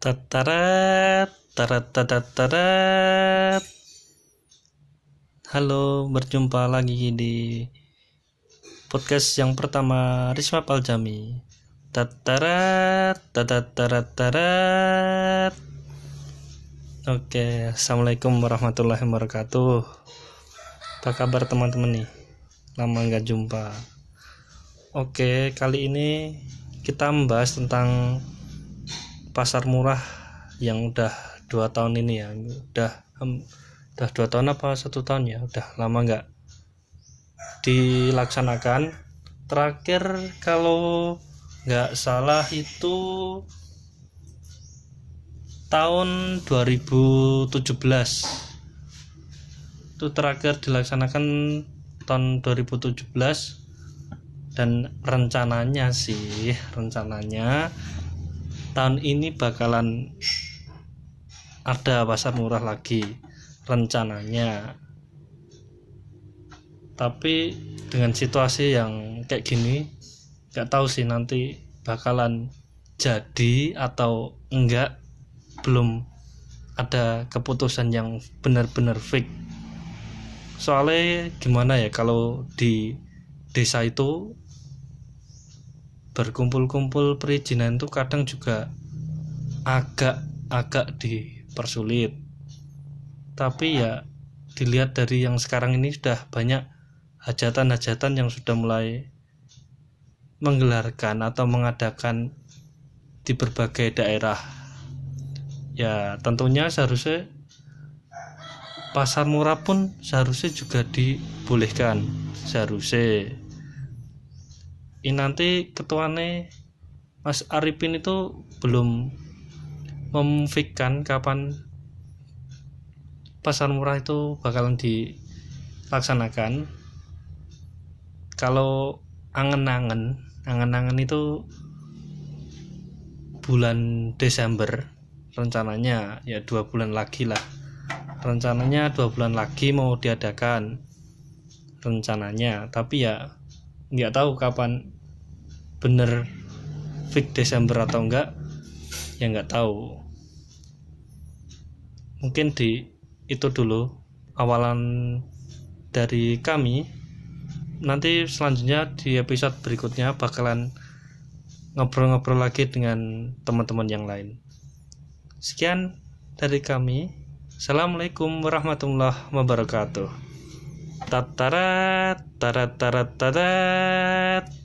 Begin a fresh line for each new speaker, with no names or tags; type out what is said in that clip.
Tatarat, tarat, tarat, tarat. Halo, berjumpa lagi di podcast yang pertama Risma Paljami. Tatarat, tarat, tarat, tarat. Oke, assalamualaikum warahmatullahi wabarakatuh. Apa kabar teman-teman nih? Lama nggak jumpa. Oke, kali ini kita membahas tentang pasar murah yang udah dua tahun ini ya. Udah um, udah dua tahun apa satu tahun ya? Udah lama nggak dilaksanakan. Terakhir kalau nggak salah itu tahun 2017 itu terakhir dilaksanakan tahun 2017 dan rencananya sih rencananya tahun ini bakalan ada pasar murah lagi rencananya. Tapi dengan situasi yang kayak gini nggak tahu sih nanti bakalan jadi atau enggak. Belum ada keputusan yang benar-benar fix. Soalnya gimana ya kalau di desa itu berkumpul-kumpul perizinan itu kadang juga agak agak dipersulit. Tapi ya dilihat dari yang sekarang ini sudah banyak hajatan-hajatan yang sudah mulai menggelarkan atau mengadakan di berbagai daerah. Ya tentunya seharusnya pasar murah pun seharusnya juga dibolehkan seharusnya ini nanti ketuane Mas Arifin itu belum memfikkan kapan pasar murah itu bakalan dilaksanakan. Kalau angen-angen angen-angen itu bulan Desember rencananya ya dua bulan lagi lah. Rencananya dua bulan lagi mau diadakan rencananya tapi ya nggak tahu kapan bener fix Desember atau enggak ya nggak tahu mungkin di itu dulu awalan dari kami nanti selanjutnya di episode berikutnya bakalan ngobrol-ngobrol lagi dengan teman-teman yang lain sekian dari kami Assalamualaikum warahmatullahi wabarakatuh. Tatarat, tarat, tarat, tarat.